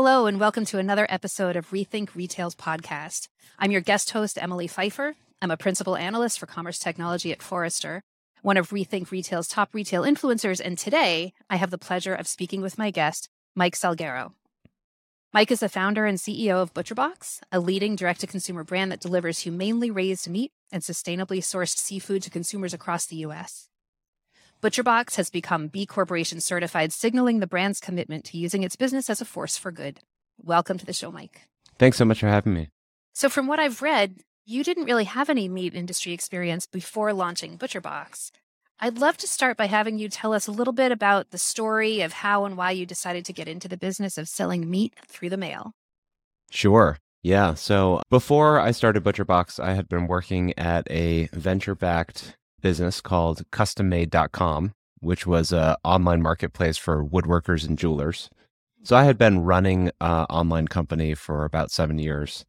Hello, and welcome to another episode of Rethink Retail's podcast. I'm your guest host, Emily Pfeiffer. I'm a principal analyst for commerce technology at Forrester, one of Rethink Retail's top retail influencers, and today I have the pleasure of speaking with my guest, Mike Salguero. Mike is the founder and CEO of ButcherBox, a leading direct to consumer brand that delivers humanely raised meat and sustainably sourced seafood to consumers across the U.S. ButcherBox has become B Corporation certified, signaling the brand's commitment to using its business as a force for good. Welcome to the show, Mike. Thanks so much for having me. So, from what I've read, you didn't really have any meat industry experience before launching ButcherBox. I'd love to start by having you tell us a little bit about the story of how and why you decided to get into the business of selling meat through the mail. Sure. Yeah. So before I started ButcherBox, I had been working at a venture backed business called custommade.com, which was an online marketplace for woodworkers and jewelers. So I had been running an online company for about seven years.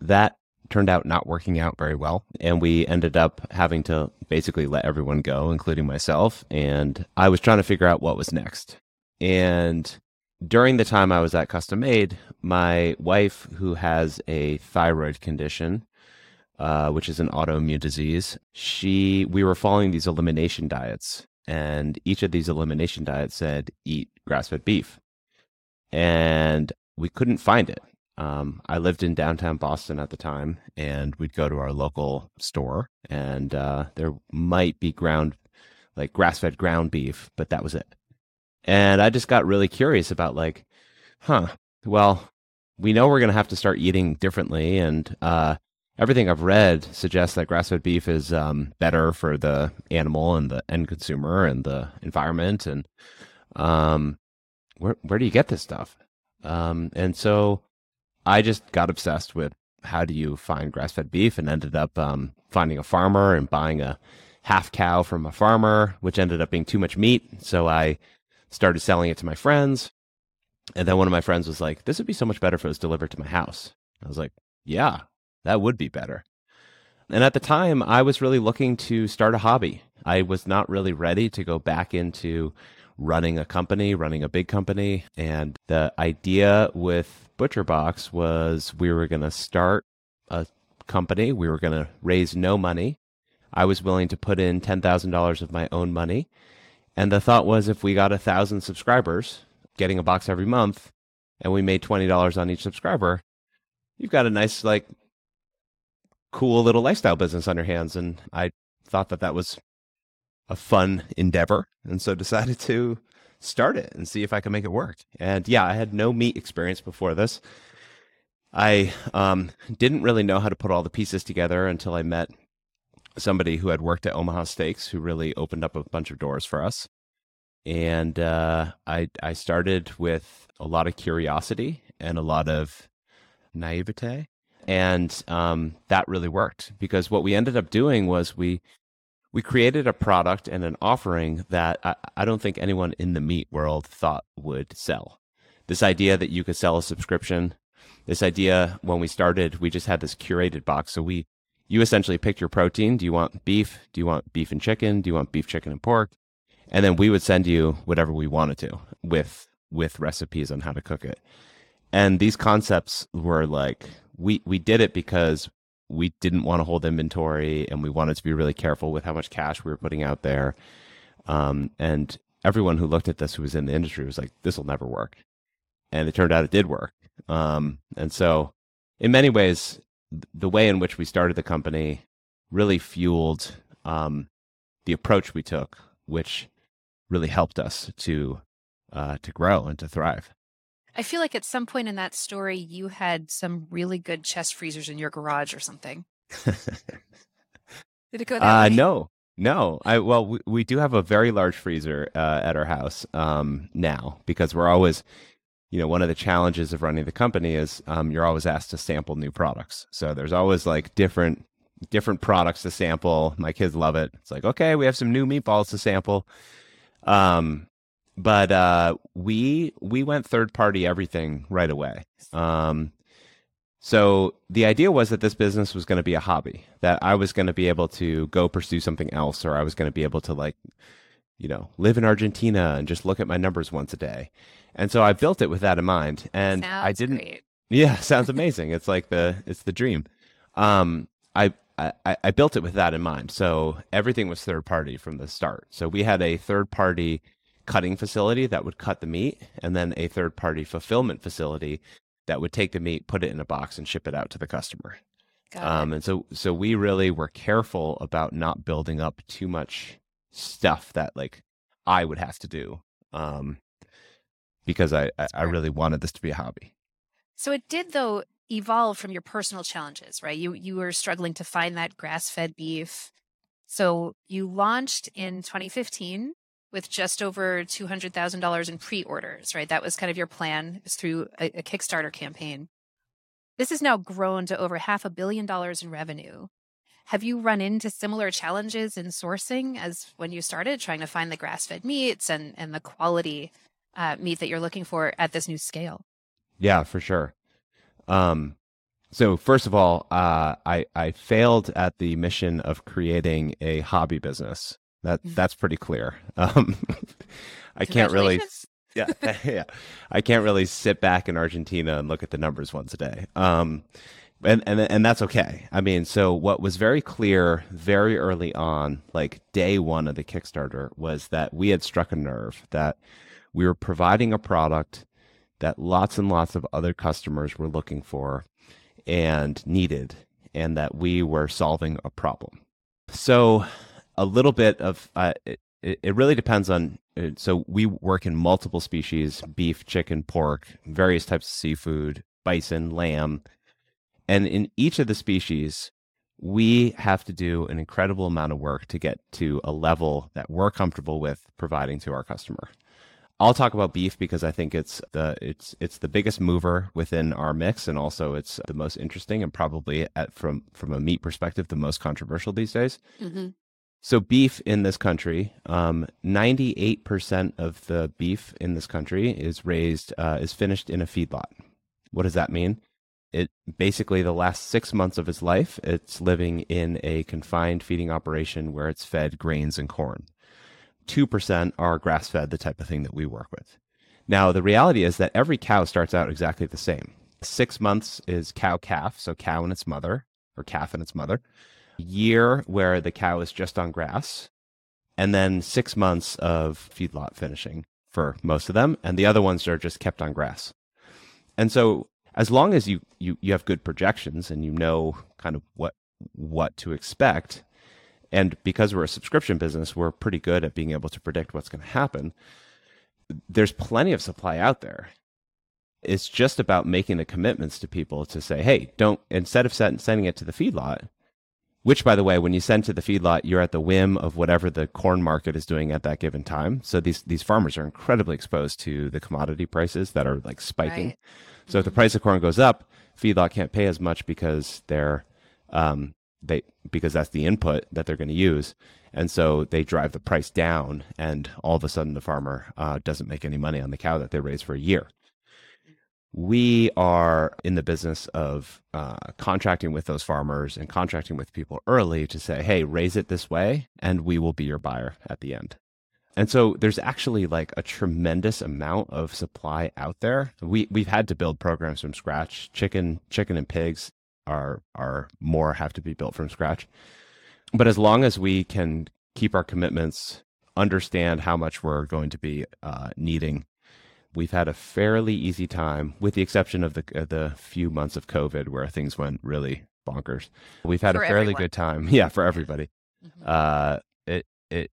That turned out not working out very well. And we ended up having to basically let everyone go, including myself. And I was trying to figure out what was next. And during the time I was at Custom Made, my wife, who has a thyroid condition, uh, which is an autoimmune disease. She, we were following these elimination diets, and each of these elimination diets said eat grass-fed beef, and we couldn't find it. Um, I lived in downtown Boston at the time, and we'd go to our local store, and uh, there might be ground, like grass-fed ground beef, but that was it. And I just got really curious about like, huh, well, we know we're going to have to start eating differently, and uh, everything I've read suggests that grass-fed beef is um, better for the animal and the end consumer and the environment. And um, where where do you get this stuff? Um, and so I just got obsessed with how do you find grass-fed beef, and ended up um, finding a farmer and buying a half cow from a farmer, which ended up being too much meat. So I started selling it to my friends. And then one of my friends was like, "This would be so much better if it was delivered to my house." I was like, "Yeah, that would be better. And at the time, I was really looking to start a hobby. I was not really ready to go back into running a company, running a big company. And the idea with ButcherBox was we were going to start a company, we were going to raise no money. I was willing to put in $10,000 of my own money. And the thought was if we got a thousand subscribers, getting a box every month, and we made $20 on each subscriber, you've got a nice, like, cool little lifestyle business on your hands. And I thought that that was a fun endeavor. And so decided to start it and see if I could make it work. And yeah, I had no meat experience before this. I um, didn't really know how to put all the pieces together until I met somebody who had worked at Omaha Steaks who really opened up a bunch of doors for us. And uh, I I started with a lot of curiosity and a lot of naivete and um, that really worked because what we ended up doing was we we created a product and an offering that I, I don't think anyone in the meat world thought would sell. This idea that you could sell a subscription, this idea when we started, we just had this curated box. So we you essentially picked your protein. Do you want beef? Do you want beef and chicken? Do you want beef, chicken, and pork? And then we would send you whatever we wanted to with with recipes on how to cook it. And these concepts were like we we did it because we didn't want to hold inventory and we wanted to be really careful with how much cash we were putting out there. Um, and everyone who looked at this who was in the industry was like, this will never work. And it turned out it did work. Um, and so, in many ways, the way in which we started the company really fueled um, the approach we took, which really helped us to uh, to grow and to thrive. I feel like at some point in that story, you had some really good chest freezers in your garage or something. Did it go that uh, way? No, no. I well, we, we do have a very large freezer uh, at our house um, now because we're always, you know, one of the challenges of running the company is um, you're always asked to sample new products. So there's always like different different products to sample. My kids love it. It's like okay, we have some new meatballs to sample. Um, but uh, we we went third party everything right away. Um, so the idea was that this business was going to be a hobby, that I was going to be able to go pursue something else, or I was going to be able to like, you know, live in Argentina and just look at my numbers once a day. And so I built it with that in mind. And Sounds I didn't great. Yeah, sounds amazing. it's like the it's the dream. Um I, I I built it with that in mind. So everything was third party from the start. So we had a third party cutting facility that would cut the meat and then a third party fulfillment facility that would take the meat, put it in a box and ship it out to the customer. Um, and so, so we really were careful about not building up too much stuff that like I would have to do, um, because I, I, I really wanted this to be a hobby. So it did though evolve from your personal challenges, right? You you were struggling to find that grass-fed beef. So you launched in 2015 with just over $200,000 in pre-orders, right? That was kind of your plan was through a, a Kickstarter campaign. This has now grown to over half a billion dollars in revenue. Have you run into similar challenges in sourcing as when you started trying to find the grass-fed meats and and the quality uh, meat that you're looking for at this new scale? Yeah, for sure. Um, so first of all, uh, I I failed at the mission of creating a hobby business. That Mm. that's pretty clear. Um, I can't really yeah, yeah. I can't really sit back in Argentina and look at the numbers once a day. Um, and and and that's okay. I mean, so what was very clear very early on, like day one of the Kickstarter, was that we had struck a nerve that we were providing a product that lots and lots of other customers were looking for and needed, and that we were solving a problem. So, a little bit of uh, it, it really depends on. uh, So, we work in multiple species beef, chicken, pork, various types of seafood, bison, lamb. And in each of the species, we have to do an incredible amount of work to get to a level that we're comfortable with providing to our customer. I'll talk about beef because I think it's the it's it's the biggest mover within our mix, and also it's the most interesting and probably at, from from a meat perspective the most controversial these days. hmm So beef in this country, um, ninety-eight percent of the beef in this country is raised uh, is finished in a feedlot. What does that mean? It basically the last six months of its life, it's living in a confined feeding operation where it's fed grains and corn. Two percent are grass-fed, the type of thing that we work with. Now the reality is that every cow starts out exactly the same. Six months is cow calf, so cow and its mother, or calf and its mother year where the cow is just on grass, and then six months of feedlot finishing for most of them, and the other ones are just kept on grass. And so, as long as you you you have good projections and you know kind of what what to expect, and because we're a subscription business, we're pretty good at being able to predict what's going to happen. There's plenty of supply out there. It's just about making the commitments to people to say, hey, don't instead of sending it to the feedlot, which by the way when you send to the feedlot you're at the whim of whatever the corn market is doing at that given time. So these these farmers are incredibly exposed to the commodity prices that are like spiking. Right. so if the price of corn goes up feedlot can't pay as much because they're um they because that's the input that they're going to use. And so they drive the price down and all of a sudden the farmer uh, doesn't make any money on the cow that they raised for a year we are in the business of uh, contracting with those farmers and contracting with people early to say, hey, raise it this way, and we will be your buyer at the end. And so there's actually like a tremendous amount of supply out there. We we've had to build programs from scratch. Chicken, chicken and pigs are are more have to be built from scratch. But as long as we can keep our commitments, understand how much we're going to be uh, needing we've had a fairly easy time, with the exception of the uh, the few months of COVID where things went really bonkers. We've had For a fairly everyone. good time, yeah, for everybody. Mhm. Uh, it it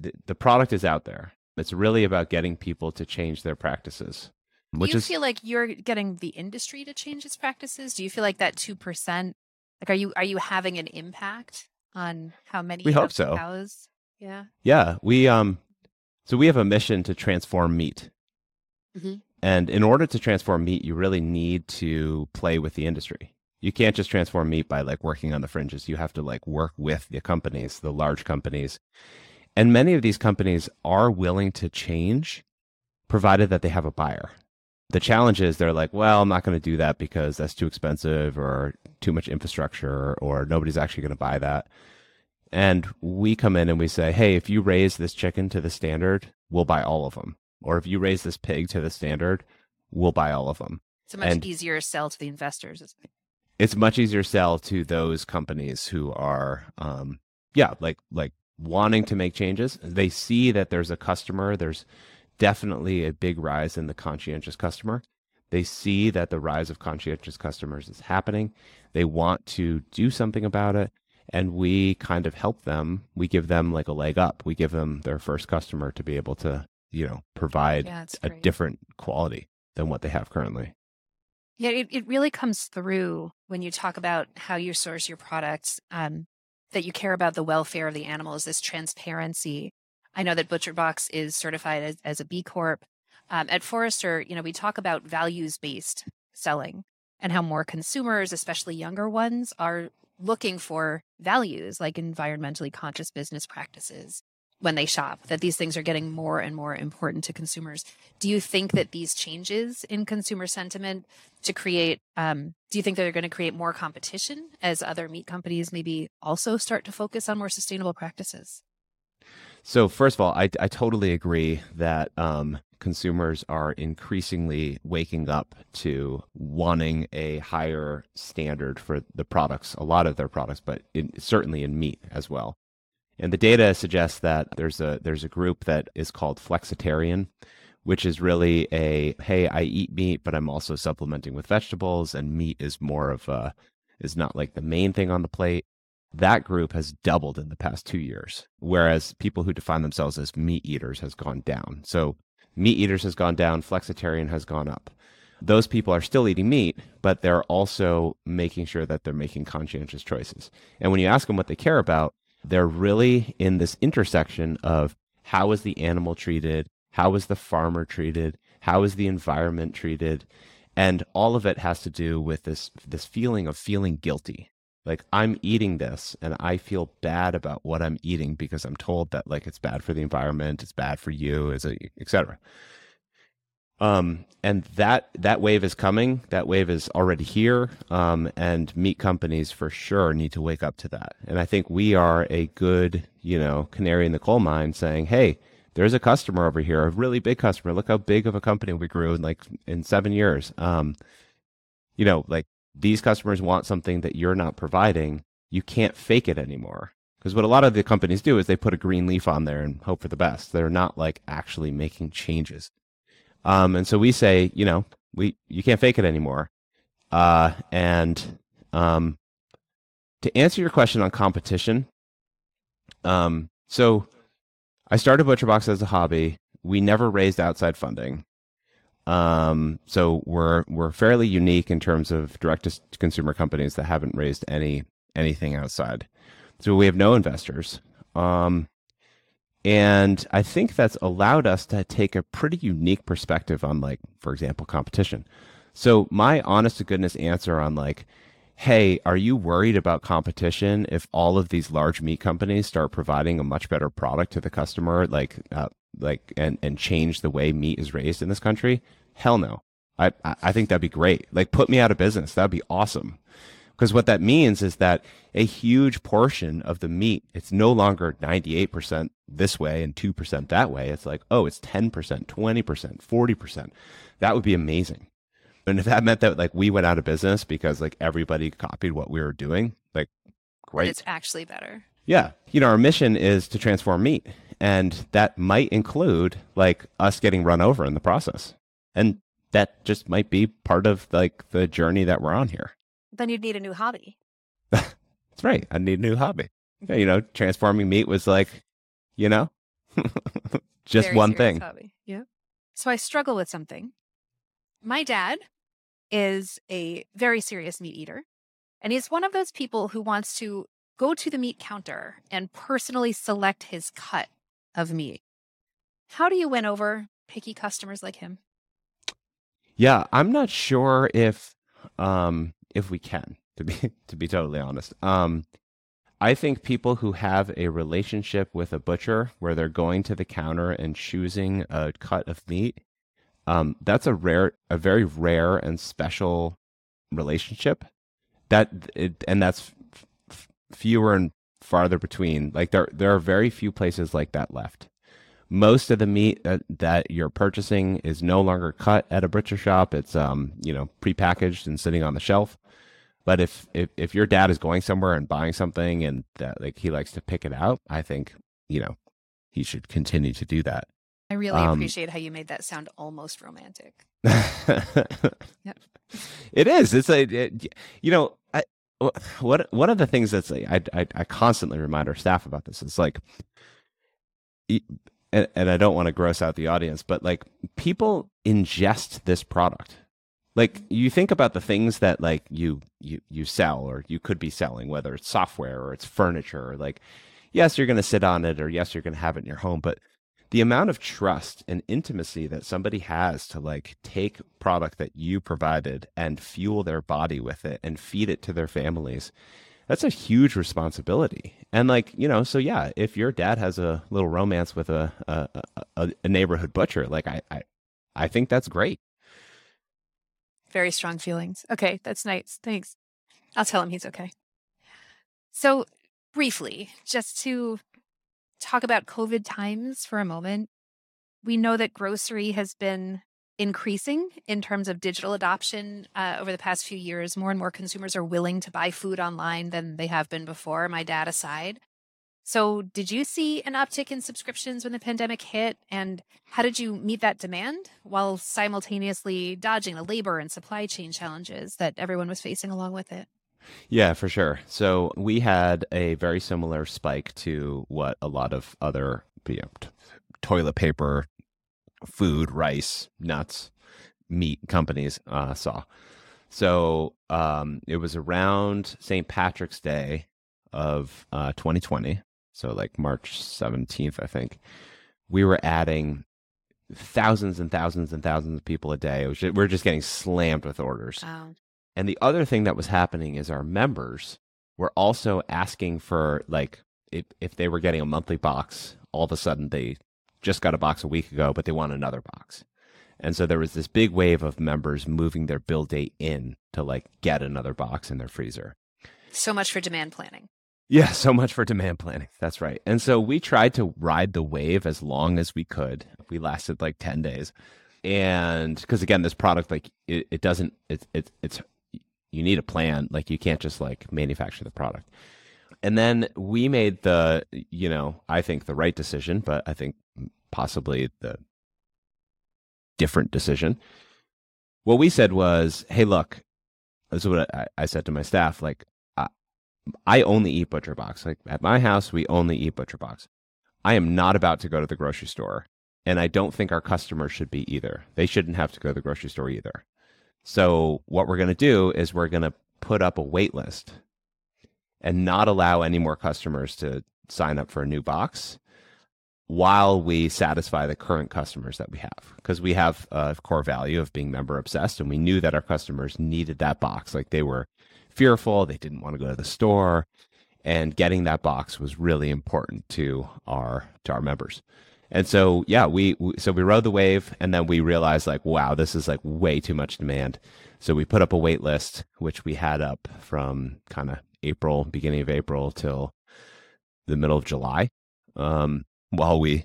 the, the product is out there. It's really about getting people to change their practices, which Do you is feel like you're getting the industry to change its practices? Do you feel like that two percent, like, are you are you having an impact on how many? We hope so. Cows? Yeah. yeah. We um, so we have a mission to transform meat. Mhm. And in order to transform meat, you really need to play with the industry. You can't just transform meat by like working on the fringes. You have to like work with the companies, the large companies. And many of these companies are willing to change provided that they have a buyer. The challenge is they're like, well, I'm not going to do that because that's too expensive or too much infrastructure or nobody's actually going to buy that. And we come in and we say, hey, if you raise this chicken to the standard, we'll buy all of them. Or if you raise this pig to the standard, we'll buy all of them. It's a much and easier sell to the investors. Isn't it? It's much easier sell to those companies who are, um, yeah, like like wanting to make changes. They see that there's a customer. There's definitely a big rise in the conscientious customer. They see that the rise of conscientious customers is happening. They want to do something about it. And we kind of help them. We give them like a leg up. We give them their first customer to be able to, you know, provide yeah, a different quality than what they have currently. Yeah, it, it really comes through when you talk about how you source your products, um, that you care about the welfare of the animals, this transparency. I know that ButcherBox is certified as, as a B Corp. Um, at Forrester, you know, we talk about values based selling and how more consumers, especially younger ones, are looking for values like environmentally conscious business practices when they shop, that these things are getting more and more important to consumers. Do you think that these changes in consumer sentiment to create, um, do you think they're going to create more competition as other meat companies maybe also start to focus on more sustainable practices? So, first of all, I, I totally agree that um, consumers are increasingly waking up to wanting a higher standard for the products, a lot of their products, but in, certainly in meat as well. And the data suggests that there's a there's a group that is called flexitarian, which is really a hey, I eat meat, but I'm also supplementing with vegetables, and meat is more of a is not like the main thing on the plate. That group has doubled in the past two years, whereas people who define themselves as meat eaters has gone down. So meat eaters has gone down, flexitarian has gone up. Those people are still eating meat, but they're also making sure that they're making conscientious choices. And when you ask them what they care about, they're really in this intersection of how is the animal treated, how is the farmer treated, how is the environment treated, and all of it has to do with this this feeling of feeling guilty. Like I'm eating this and I feel bad about what I'm eating because I'm told that like it's bad for the environment, it's bad for you, as a etc. Um, and that that wave is coming. That wave is already here. Um, and meat companies for sure need to wake up to that. And I think we are a good, you know, canary in the coal mine, saying, "Hey, there's a customer over here, a really big customer. Look how big of a company we grew in like in seven years. Um, you know, like these customers want something that you're not providing. You can't fake it anymore." Because what a lot of the companies do is they put a green leaf on there and hope for the best. They're not like actually making changes. Um, and so we say, you know, we you can't fake it anymore. Uh, and um, to answer your question on competition, um, so I started ButcherBox as a hobby. We never raised outside funding. Um, so we're we're fairly unique in terms of direct to consumer companies that haven't raised any anything outside. So we have no investors. Um, and I think that's allowed us to take a pretty unique perspective on, like, for example, competition. So, my honest to goodness answer on, like, hey, are you worried about competition if all of these large meat companies start providing a much better product to the customer, like, uh, like, and, and change the way meat is raised in this country? Hell no. I, I think that'd be great. Like, put me out of business. That'd be awesome. Because what that means is that a huge portion of the meat, it's no longer 98% this way and 2% that way. It's like, oh, it's 10%, 20%, 40%. That would be amazing. And if that meant that like we went out of business because like everybody copied what we were doing, like great. It's actually better. Yeah. You know, our mission is to transform meat. And that might include like us getting run over in the process. And that just might be part of like the journey that we're on here. Then you'd need a new hobby. That's right. I need a new hobby. Yeah, you know, transforming meat was like, you know, just Very one thing. Hobby. Yeah. So I struggle with something. My dad is a very serious meat eater. And he's one of those people who wants to go to the meat counter and personally select his cut of meat. How do you win over picky customers like him? Yeah, I'm not sure if um if we can, to be to be totally honest. Um, I think people who have a relationship with a butcher where they're going to the counter and choosing a cut of meat, um, that's a rare, a very rare and special relationship. That it, and that's f- fewer and farther between. Like there there are very few places like that left. Most of the meat that, that you're purchasing is no longer cut at a butcher shop. It's um, you know, prepackaged and sitting on the shelf. But if, if if your dad is going somewhere and buying something and that like he likes to pick it out, I think, you know, he should continue to do that. I really Um, appreciate how you made that sound almost romantic. Yep. It is. It's a, it, you know, I, what one of the things that's like, I, I I constantly remind our staff about this. is like, and, and I don't want to gross out the audience, but like people ingest this product. Like mm-hmm. you think about the things that like you you you sell or you could be selling, whether it's software or it's furniture. Or like, yes, you're going to sit on it, or yes, you're going to have it in your home, but the amount of trust and intimacy that somebody has to like take product that you provided and fuel their body with it and feed it to their families that's a huge responsibility and like you know so yeah if your dad has a little romance with a a, a, a neighborhood butcher like I, I i think that's great Very strong feelings. Okay, that's nice. Thanks. I'll tell him he's okay. So, briefly, just to talk about COVID times for a moment, we know that grocery has been increasing in terms of digital adoption uh, over the past few years. More and more consumers are willing to buy food online than they have been before, my dad aside. So, did you see an uptick in subscriptions when the pandemic hit? And how did you meet that demand while simultaneously dodging the labor and supply chain challenges that everyone was facing along with it? Yeah, for sure. So we had a very similar spike to what a lot of other you know, toilet paper, food, rice, nuts, meat companies uh, saw. So um, it was around St. Patrick's Day of uh, 2020. So like March 17th, I think. We were adding thousands and thousands and thousands of people a day. It was ju- we we're just getting slammed with orders. Wow. And the other thing that was happening is our members were also asking for like if if they were getting a monthly box, all of a sudden they just got a box a week ago, but they want another box. And so there was this big wave of members moving their bill date in to like get another box in their freezer. So much for demand planning. Yeah, so much for demand planning. That's right. And so we tried to ride the wave as long as we could. We lasted like 10 days. And because again, this product, like it, it doesn't, it's, it's, it's, you need a plan. Like you can't just like manufacture the product. And then we made the, you know, I think the right decision, but I think possibly the different decision. What we said was, hey, look, this is what I, I said to my staff. Like, I, I only eat Butcher Box. Like at my house, we only eat Butcher Box. I am not about to go to the grocery store. And I don't think our customers should be either. They shouldn't have to go to the grocery store either. So what we're going to do is we're going to put up a wait list and not allow any more customers to sign up for a new box while we satisfy the current customers that we have. Because we have a core value of being member obsessed and we knew that our customers needed that box. Like they were fearful they didn't want to go to the store and getting that box was really important to our to our members. And so yeah we, we so we rode the wave and then we realized like wow this is like way too much demand. So we put up a wait list which we had up from kind of april beginning of april till the middle of july um, while we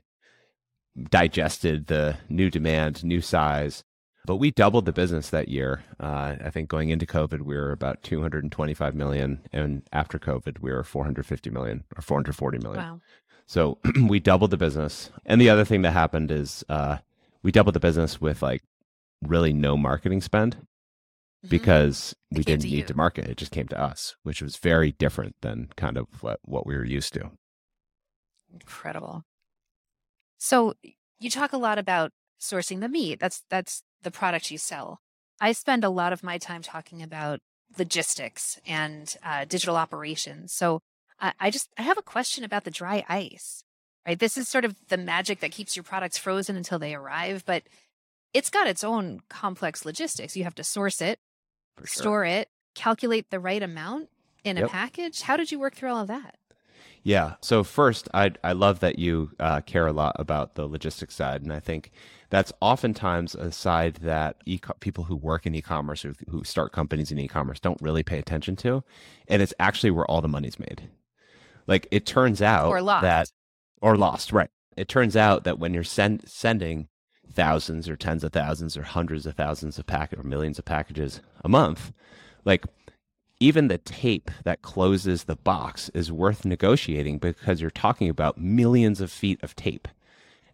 digested the new demand, new size. But we doubled the business that year. Uh, I think going into COVID, we were about 225 million, and after COVID, we were 450 million or 440 million. Wow. So we doubled the business. And the other thing that happened is uh, we doubled the business with like really no marketing spend. Because It we didn't to need you. to market. It just came to us, which was very different than kind of what, what we were used to. Incredible. So you talk a lot about sourcing the meat. That's that's the product you sell. I spend a lot of my time talking about logistics and uh, digital operations. So I, I just I have a question about the dry ice. Right, this is sort of the magic that keeps your products frozen until they arrive, but it's got its own complex logistics. You have to source it, For sure. store it, calculate the right amount in a package. How did you work through all of that? Yeah. So first, I I love that you uh, care a lot about the logistics side, and I think that's oftentimes a side that e- people who work in e-commerce or who start companies in e-commerce don't really pay attention to, and it's actually where all the money's made. Like it turns out Or lost. that or lost, right? It turns out that when you're send, sending thousands or tens of thousands or hundreds of thousands of packets or millions of packages a month, like even the tape that closes the box is worth negotiating because you're talking about millions of feet of tape.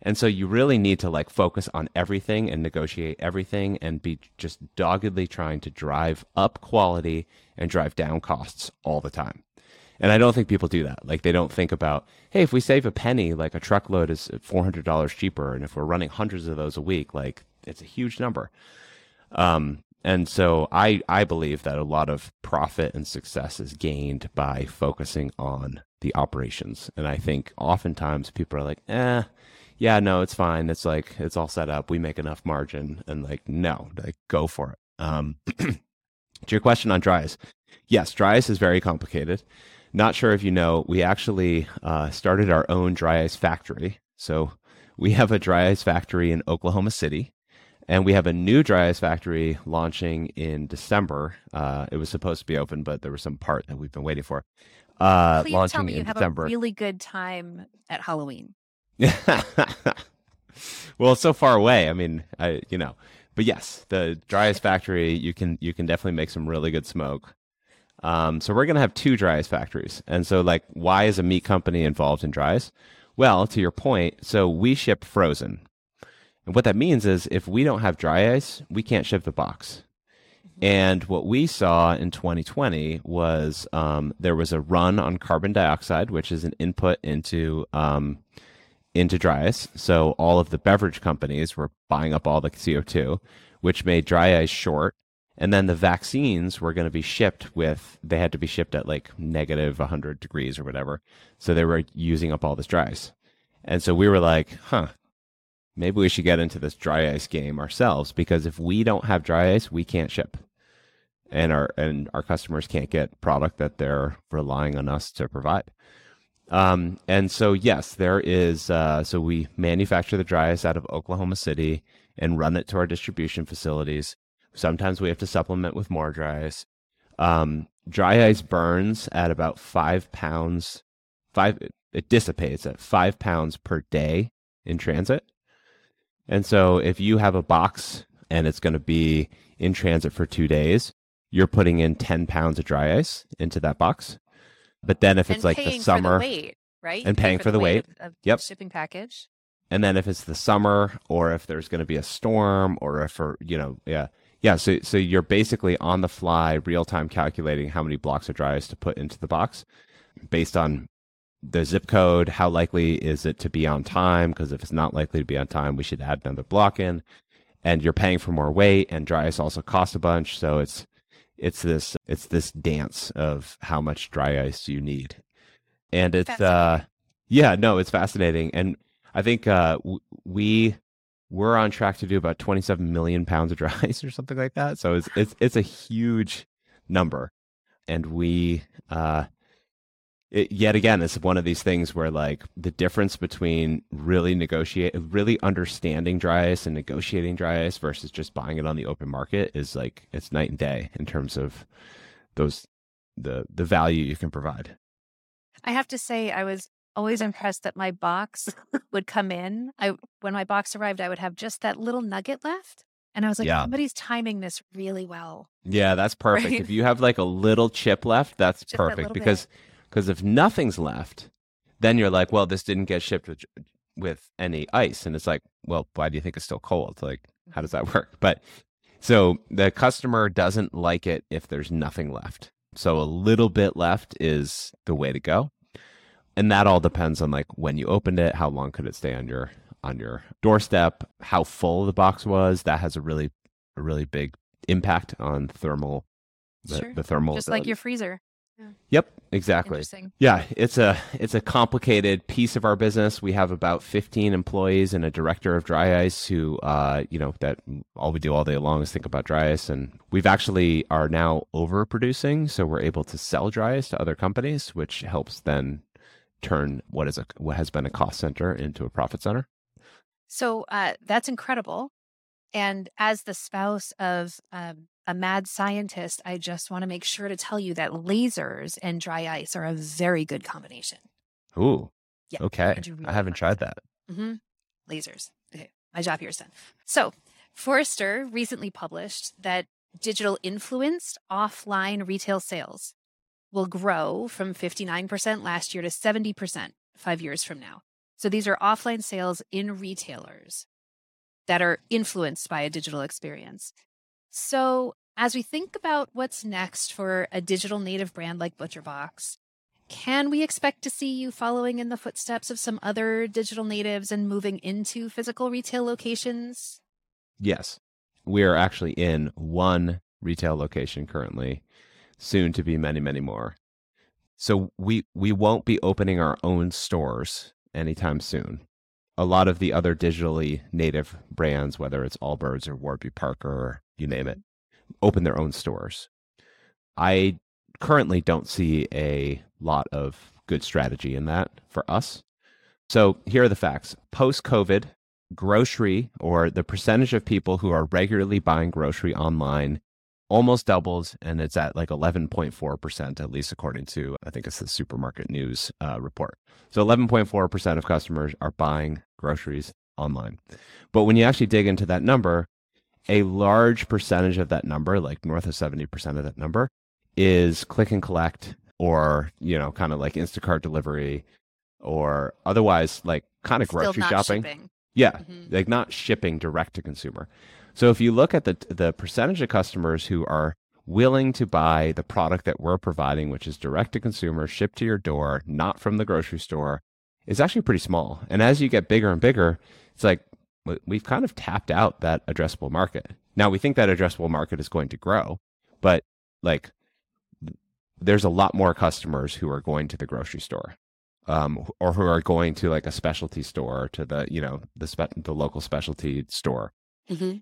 And so you really need to like focus on everything and negotiate everything and be just doggedly trying to drive up quality and drive down costs all the time. And I don't think people do that. Like they don't think about, hey, if we save a penny, like a truckload is $400 cheaper. And if we're running hundreds of those a week, like it's a huge number. Um, and so I, I believe that a lot of profit and success is gained by focusing on the operations. And I think oftentimes people are like, eh, yeah, no, it's fine. It's like, it's all set up. We make enough margin. And like, no, like, go for it. Um, to your question on dry ice, yes, dry ice is very complicated. Not sure if you know, we actually uh, started our own dry ice factory. So we have a dry ice factory in Oklahoma City. And we have a new dry ice factory launching in December. Uh, it was supposed to be open, but there was some part that we've been waiting for. Uh, Please launching tell me you have December. a really good time at Halloween. well, it's so far away. I mean, I you know, but yes, the dry ice factory you can you can definitely make some really good smoke. Um, so we're gonna have two dry ice factories, and so like, why is a meat company involved in dry ice? Well, to your point, so we ship frozen, and what that means is if we don't have dry ice, we can't ship the box. And what we saw in 2020 was um, there was a run on carbon dioxide, which is an input into um, into dry ice. So all of the beverage companies were buying up all the CO2, which made dry ice short. And then the vaccines were going to be shipped with, they had to be shipped at like negative 100 degrees or whatever. So they were using up all this dry ice. And so we were like, huh, maybe we should get into this dry ice game ourselves because if we don't have dry ice, we can't ship. And our and our customers can't get product that they're relying on us to provide. Um, and so, yes, there is. Uh, so we manufacture the dry ice out of Oklahoma City and run it to our distribution facilities. Sometimes we have to supplement with more dry ice. Um, dry ice burns at about five pounds. Five. It dissipates at five pounds per day in transit. And so, if you have a box and it's going to be in transit for two days, you're putting in 10 pounds of dry ice into that box. But then if it's and like the summer, for the weight, right? and paying for the weight. of, of Yep. shipping package. and then if it's the summer or if there's going to be a storm or if or you know yeah yeah so so you're basically on the fly real time calculating how many blocks of dry ice to put into the box based on the zip code. How likely is it to be on time? Because if it's not likely to be on time we should add another block in. And you're paying for more weight and dry ice also costs a bunch. So it's it's this it's this dance of how much dry ice you need. And it's uh yeah no it's fascinating. And i think uh w- we we're on track to do about 27 million pounds of dry ice or something like that. So it's it's it's a huge number. And we uh it, yet again it's one of these things where like the difference between really negotiate really understanding dry ice and negotiating dry ice versus just buying it on the open market is like it's night and day in terms of those the the value you can provide. I have to say, I was always impressed that my box would come in. I when my box arrived, I would have just that little nugget left, and I was like, Yeah. somebody's timing this really well. Yeah, that's perfect. Right? If you have like a little chip left, that's Just perfect little because because if nothing's left, then you're like, well, this didn't get shipped with with any ice, and it's like, well, why do you think it's still cold? Like, how does mm-hmm. that work? But so the customer doesn't like it if there's nothing left. So a little bit left is the way to go. And that all depends on like when you opened it, how long could it stay on your on your doorstep, how full the box was. That has a really a really big impact on thermal the, Sure. the thermal Just like your freezer. Yep, exactly. Yeah, it's a it's a complicated piece of our business. We have about 15 employees and a director of dry ice who uh you know that all we do all day long is think about dry ice and we've actually are now overproducing so we're able to sell dry ice to other companies which helps then turn what is a what has been a cost center into a profit center. So uh, that's incredible. And as the spouse of um, a mad scientist, I just want to make sure to tell you that lasers and dry ice are a very good combination. Ooh. Yeah, Okay. really I haven't tried that. hmm Lasers. Okay, my job here is done. So, Forrester recently published that digital influenced offline retail sales will grow from 59% last year to 70% five years from now. So, these are offline sales in retailers that are influenced by a digital experience. So, as we think about what's next for a digital native brand like ButcherBox, can we expect to see you following in the footsteps of some other digital natives and moving into physical retail locations? Yes. We are actually in one retail location currently, soon to be many, many more. So we we won't be opening our own stores anytime soon. A lot of the other digitally native brands, whether it's Allbirds or Warby Parker or you name it, open their own stores. I currently don't see a lot of good strategy in that for us. So here are the facts. Post COVID, grocery or the percentage of people who are regularly buying grocery online almost doubled and it's at like 11.4% at least according to i think it's the supermarket news uh, report so 11.4% of customers are buying groceries online but when you actually dig into that number a large percentage of that number like north of 70% of that number is click and collect or you know kind of like instacart delivery or otherwise like kind of grocery shopping shipping. yeah, Mhm. like not shipping direct to consumer. So if you look at the the percentage of customers who are willing to buy the product that we're providing, which is direct to consumer, shipped to your door, not from the grocery store, is actually pretty small. And as you get bigger and bigger, it's like we- we've kind of tapped out that addressable market. Now we think that addressable market is going to grow, but like there's a lot more customers who are going to the grocery store um, or who are going to like a specialty store to the you know the spe- the local specialty store Mhm.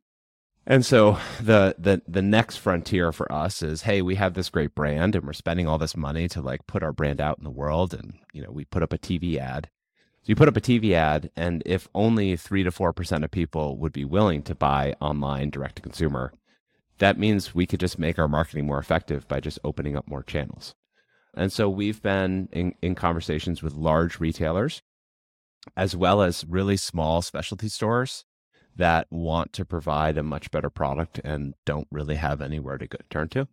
And so the the the next frontier for us is hey we have this great brand and we're spending all this money to like put our brand out in the world. And you know we put up a TV ad. So you put up a TV ad and if only 3 to 4% of people would be willing to buy online direct to consumer that means we could just make our marketing more effective by just opening up more channels. And so we've been in, in conversations with large retailers as well as really small specialty stores that want to provide a much better product and don't really have anywhere to go, turn to.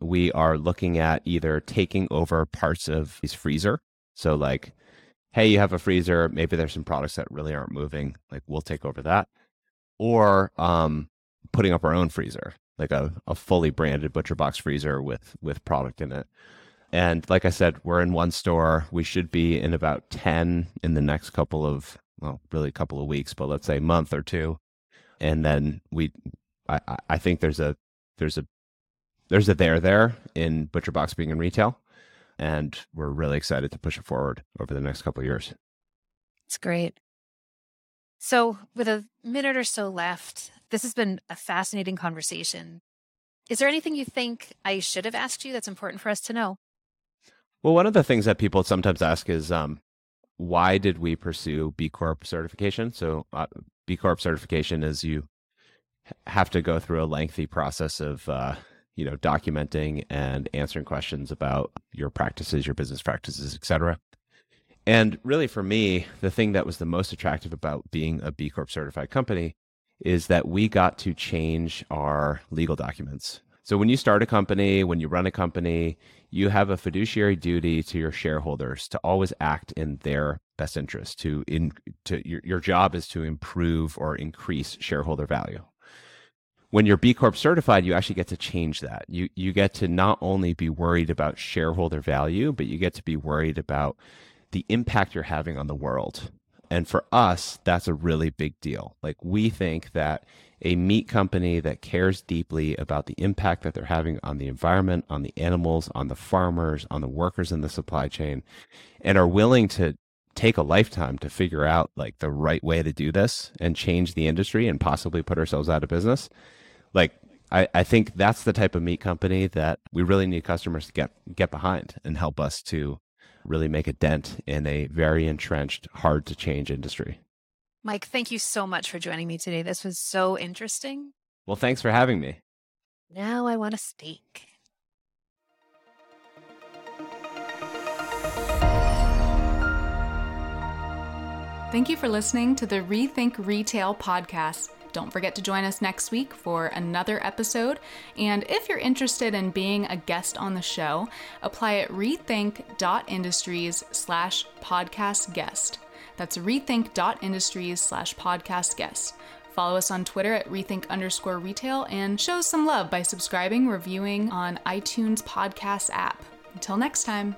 We are looking at either taking over parts of his freezer. So, like, hey, you have a freezer, maybe there's some products that really aren't moving, like, we'll take over that. Or um, putting up our own freezer, like a, a fully branded butcher box freezer with, with product in it. And like I said, we're in one store. We should be in about 10 in the next couple of, well, really a couple of weeks, but let's say month or two. And then we, I, I- think there's a, there's a, there's a there there in ButcherBox being in retail. And we're really excited to push it forward over the next couple of years. It's great. So, with a minute or so left, this has been a fascinating conversation. Is there anything you think I should have asked you that's important for us to know? Well, one of the things that people sometimes ask is, um, why did we pursue B Corp certification? So, uh, B Corp certification is you have to go through a lengthy process of, uh, you know, documenting and answering questions about your practices, your business practices, et cetera. And really, for me, the thing that was the most attractive about being a B Corp certified company is that we got to change our legal documents. So, when you start a company, when you run a company, you have a fiduciary duty to your shareholders to always act in their best interest. To in to your your job is to improve or increase shareholder value. When you're B Corp certified, you actually get to change that. You you get to not only be worried about shareholder value, but you get to be worried about the impact you're having on the world. And for us, that's a really big deal. Like we think that a meat company that cares deeply about the impact that they're having on the environment, on the animals, on the farmers, on the workers in the supply chain, and are willing to take a lifetime to figure out like the right way to do this and change the industry and possibly put ourselves out of business. Like I, I think that's the type of meat company that we really need customers to get get behind and help us to really make a dent in a very entrenched, hard to change industry. Mike, thank you so much for joining me today. This was so interesting. Well, thanks for having me. Now I want a steak. Thank you for listening to the Rethink Retail podcast. Don't forget to join us next week for another episode. And if you're interested in being a guest on the show, apply at rethink.industries slash podcast guest. That's rethink.industries slash podcast guest. Follow us on Twitter at rethink underscore retail and show some love by subscribing, reviewing on iTunes podcast app. Until next time.